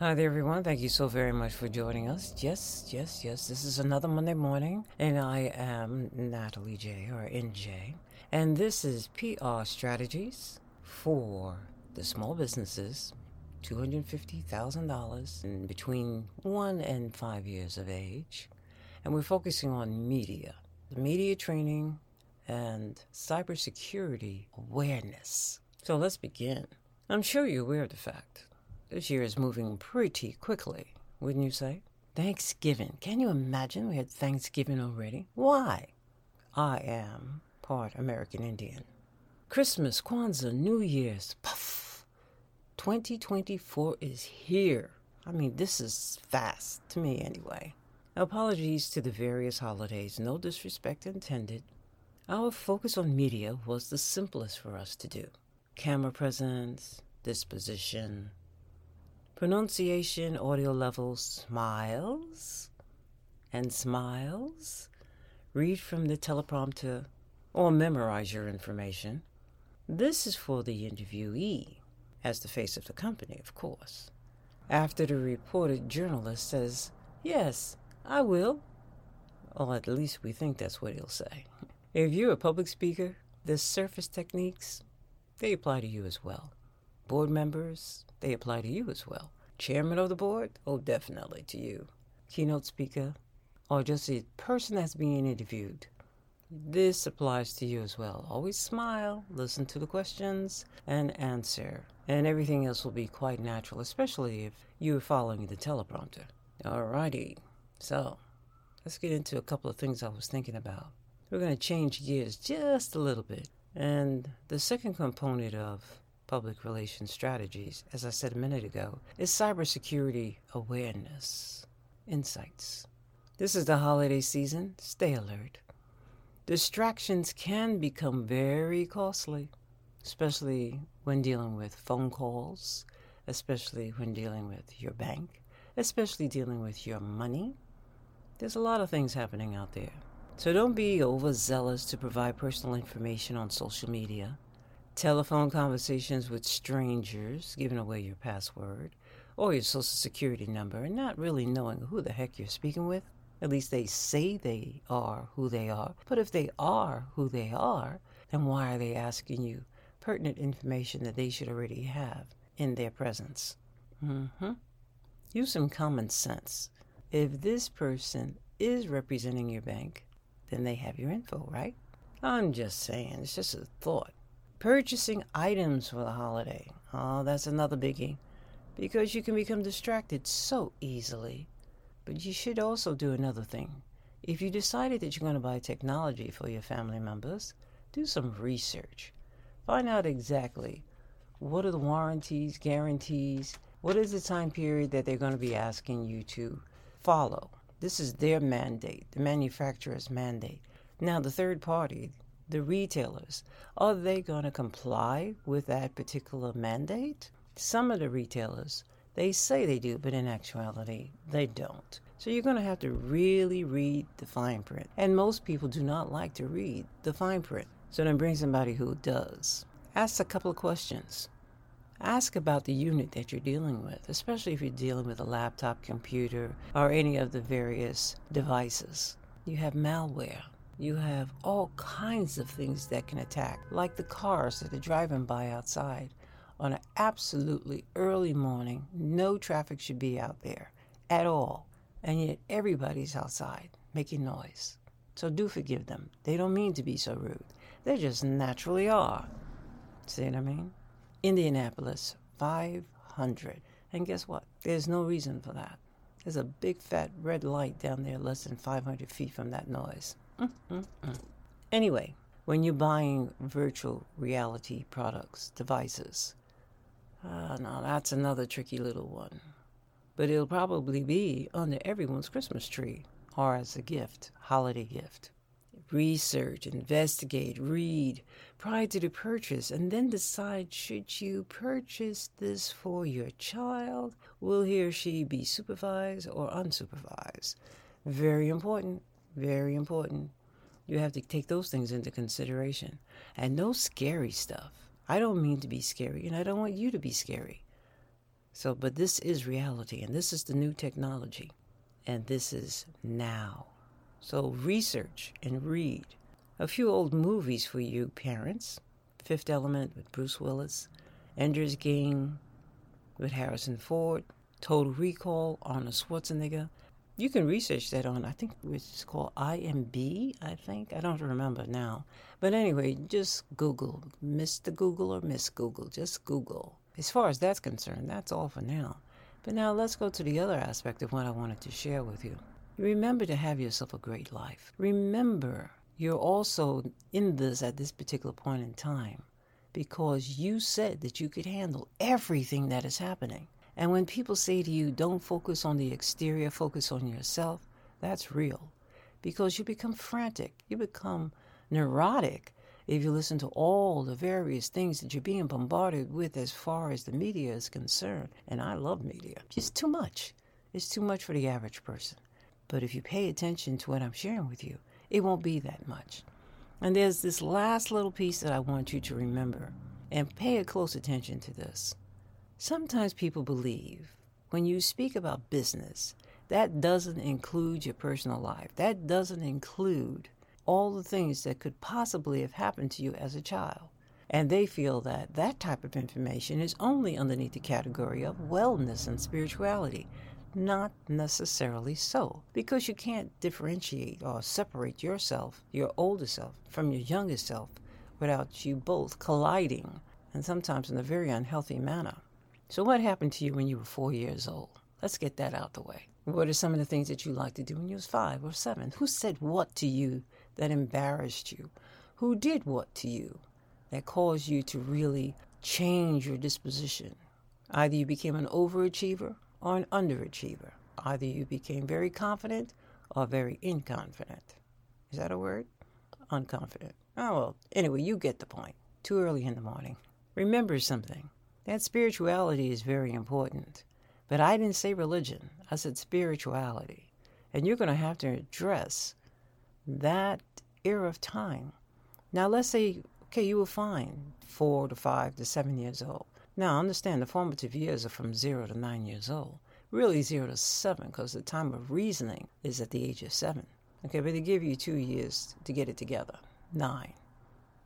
Hi there, everyone. Thank you so very much for joining us. Yes, yes, yes. This is another Monday morning, and I am Natalie J or NJ, and this is PR strategies for the small businesses, two hundred fifty thousand dollars in between one and five years of age, and we're focusing on media, media training, and cybersecurity awareness. So let's begin. I'm sure you're aware of the fact this year is moving pretty quickly, wouldn't you say? Thanksgiving. Can you imagine we had Thanksgiving already? Why? I am part American Indian. Christmas, Kwanzaa, New Year's, puff. 2024 is here. I mean, this is fast, to me anyway. Apologies to the various holidays, no disrespect intended. Our focus on media was the simplest for us to do. Camera presence, disposition, Pronunciation audio level smiles and smiles. Read from the teleprompter or memorize your information. This is for the interviewee, as the face of the company, of course. After the reported journalist says, Yes, I will. Or at least we think that's what he'll say. If you're a public speaker, the surface techniques, they apply to you as well. Board members, they apply to you as well. Chairman of the board? Oh, definitely to you. Keynote speaker? Or just the person that's being interviewed? This applies to you as well. Always smile, listen to the questions, and answer. And everything else will be quite natural, especially if you're following the teleprompter. Alrighty, so let's get into a couple of things I was thinking about. We're going to change gears just a little bit. And the second component of public relations strategies, as I said a minute ago, is cybersecurity awareness, insights. This is the holiday season. Stay alert. Distractions can become very costly, especially when dealing with phone calls, especially when dealing with your bank, especially dealing with your money. There's a lot of things happening out there. So don't be overzealous to provide personal information on social media telephone conversations with strangers, giving away your password or your social security number, and not really knowing who the heck you're speaking with. At least they say they are who they are. But if they are who they are, then why are they asking you pertinent information that they should already have in their presence? Mm-hmm. Use some common sense. If this person is representing your bank, then they have your info, right? I'm just saying, it's just a thought. Purchasing items for the holiday. Oh, that's another biggie. Because you can become distracted so easily. But you should also do another thing. If you decided that you're going to buy technology for your family members, do some research. Find out exactly what are the warranties, guarantees, what is the time period that they're going to be asking you to follow. This is their mandate, the manufacturer's mandate. Now, the third party, the retailers, are they going to comply with that particular mandate? Some of the retailers, they say they do, but in actuality, they don't. So you're going to have to really read the fine print. And most people do not like to read the fine print. So then bring somebody who does. Ask a couple of questions. Ask about the unit that you're dealing with, especially if you're dealing with a laptop, computer, or any of the various devices. You have malware you have all kinds of things that can attack, like the cars that are driving by outside. On an absolutely early morning, no traffic should be out there at all, and yet everybody's outside making noise. So do forgive them. They don't mean to be so rude. They just naturally are. See what I mean? Indianapolis, 500. And guess what? There's no reason for that. There's a big fat red light down there less than 500 feet from that noise. Anyway, when you're buying virtual reality products, devices, uh, now that's another tricky little one. But it'll probably be under everyone's Christmas tree or as a gift, holiday gift. Research, investigate, read prior to the purchase, and then decide should you purchase this for your child? Will he or she be supervised or unsupervised? Very important. Very important. You have to take those things into consideration. And no scary stuff. I don't mean to be scary, and I don't want you to be scary. So, but this is reality, and this is the new technology, and this is now. So, research and read. A few old movies for you parents Fifth Element with Bruce Willis, Ender's Game with Harrison Ford, Total Recall, Arnold Schwarzenegger. You can research that on, I think it's called IMB, I think. I don't remember now. But anyway, just Google, Mr. Google or Miss Google, just Google. As far as that's concerned, that's all for now. But now let's go to the other aspect of what I wanted to share with you. Remember to have yourself a great life. Remember, you're also in this at this particular point in time because you said that you could handle everything that is happening. And when people say to you, don't focus on the exterior, focus on yourself, that's real. Because you become frantic, you become neurotic if you listen to all the various things that you're being bombarded with as far as the media is concerned. And I love media, it's too much. It's too much for the average person. But if you pay attention to what I'm sharing with you, it won't be that much. And there's this last little piece that I want you to remember and pay a close attention to this. Sometimes people believe when you speak about business, that doesn't include your personal life. That doesn't include all the things that could possibly have happened to you as a child. And they feel that that type of information is only underneath the category of wellness and spirituality. Not necessarily so, because you can't differentiate or separate yourself, your older self, from your younger self without you both colliding, and sometimes in a very unhealthy manner. So, what happened to you when you were four years old? Let's get that out the way. What are some of the things that you liked to do when you was five or seven? Who said what to you that embarrassed you? Who did what to you that caused you to really change your disposition? Either you became an overachiever or an underachiever. Either you became very confident or very inconfident. Is that a word? Unconfident. Oh, well, anyway, you get the point. Too early in the morning. Remember something that spirituality is very important. But I didn't say religion, I said spirituality. And you're going to have to address that era of time. Now, let's say, okay, you were fine four to five to seven years old. Now, understand the formative years are from zero to nine years old. Really, zero to seven, because the time of reasoning is at the age of seven. Okay, but they give you two years to get it together, nine.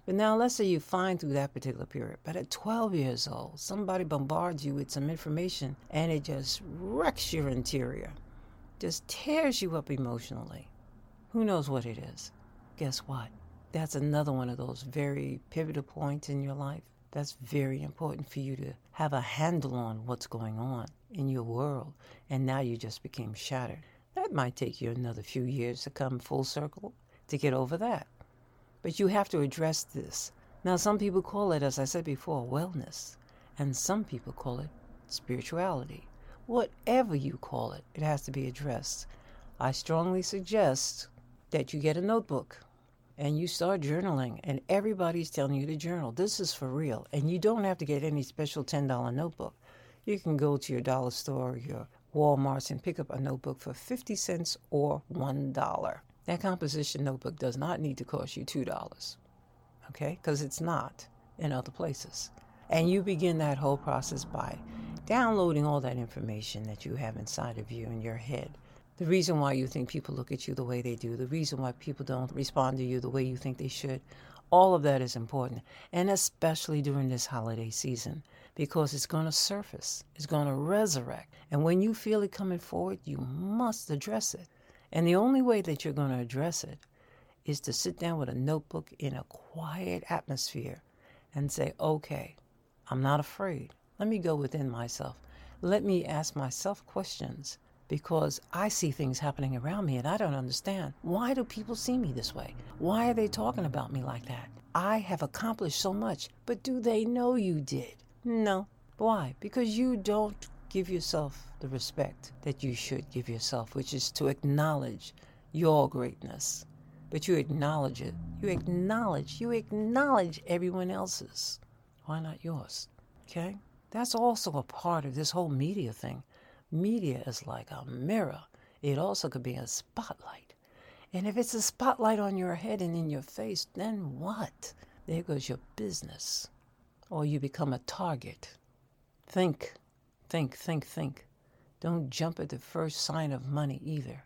But now, let's say you find through that particular period. But at 12 years old, somebody bombards you with some information and it just wrecks your interior, just tears you up emotionally. Who knows what it is? Guess what? That's another one of those very pivotal points in your life that's very important for you to have a handle on what's going on in your world. And now you just became shattered. That might take you another few years to come full circle to get over that. But you have to address this. Now, some people call it, as I said before, wellness, and some people call it spirituality. Whatever you call it, it has to be addressed. I strongly suggest that you get a notebook and you start journaling, and everybody's telling you to journal. This is for real. And you don't have to get any special $10 notebook. You can go to your dollar store, your Walmarts, and pick up a notebook for 50 cents or $1. That composition notebook does not need to cost you $2, okay? Because it's not in other places. And you begin that whole process by downloading all that information that you have inside of you in your head the reason why you think people look at you the way they do, the reason why people don't respond to you the way you think they should. All of that is important, and especially during this holiday season, because it's going to surface, it's going to resurrect. And when you feel it coming forward, you must address it. And the only way that you're going to address it is to sit down with a notebook in a quiet atmosphere and say, okay, I'm not afraid. Let me go within myself. Let me ask myself questions because I see things happening around me and I don't understand. Why do people see me this way? Why are they talking about me like that? I have accomplished so much, but do they know you did? No. Why? Because you don't give yourself the respect that you should give yourself, which is to acknowledge your greatness. But you acknowledge it. You acknowledge, you acknowledge everyone else's. Why not yours? Okay? That's also a part of this whole media thing. Media is like a mirror, it also could be a spotlight. And if it's a spotlight on your head and in your face, then what? There goes your business. Or you become a target. Think, Think, think, think. Don't jump at the first sign of money either.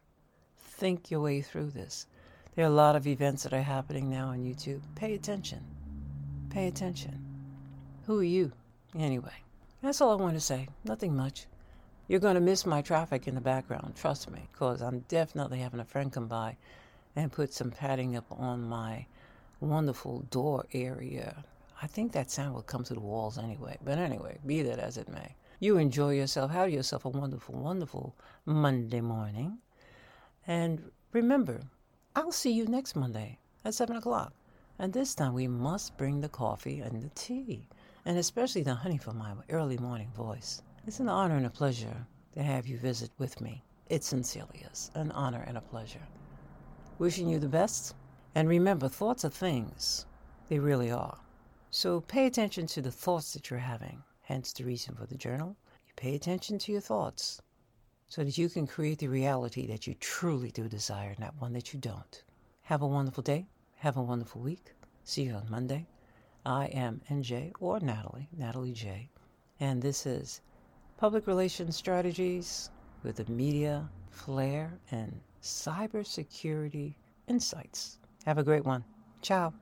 Think your way through this. There are a lot of events that are happening now on YouTube. Pay attention. Pay attention. Who are you, anyway? That's all I want to say. Nothing much. You're going to miss my traffic in the background, trust me, because I'm definitely having a friend come by and put some padding up on my wonderful door area. I think that sound will come through the walls anyway. But anyway, be that as it may. You enjoy yourself. Have yourself a wonderful, wonderful Monday morning. And remember, I'll see you next Monday at 7 o'clock. And this time we must bring the coffee and the tea, and especially the honey for my early morning voice. It's an honor and a pleasure to have you visit with me. It sincerely is an honor and a pleasure. Wishing you the best. And remember, thoughts are things. They really are. So pay attention to the thoughts that you're having, hence the reason for the journal. You pay attention to your thoughts so that you can create the reality that you truly do desire, not one that you don't. Have a wonderful day. Have a wonderful week. See you on Monday. I am NJ or Natalie, Natalie J. And this is Public Relations Strategies with the Media Flair and Cybersecurity Insights. Have a great one. Ciao.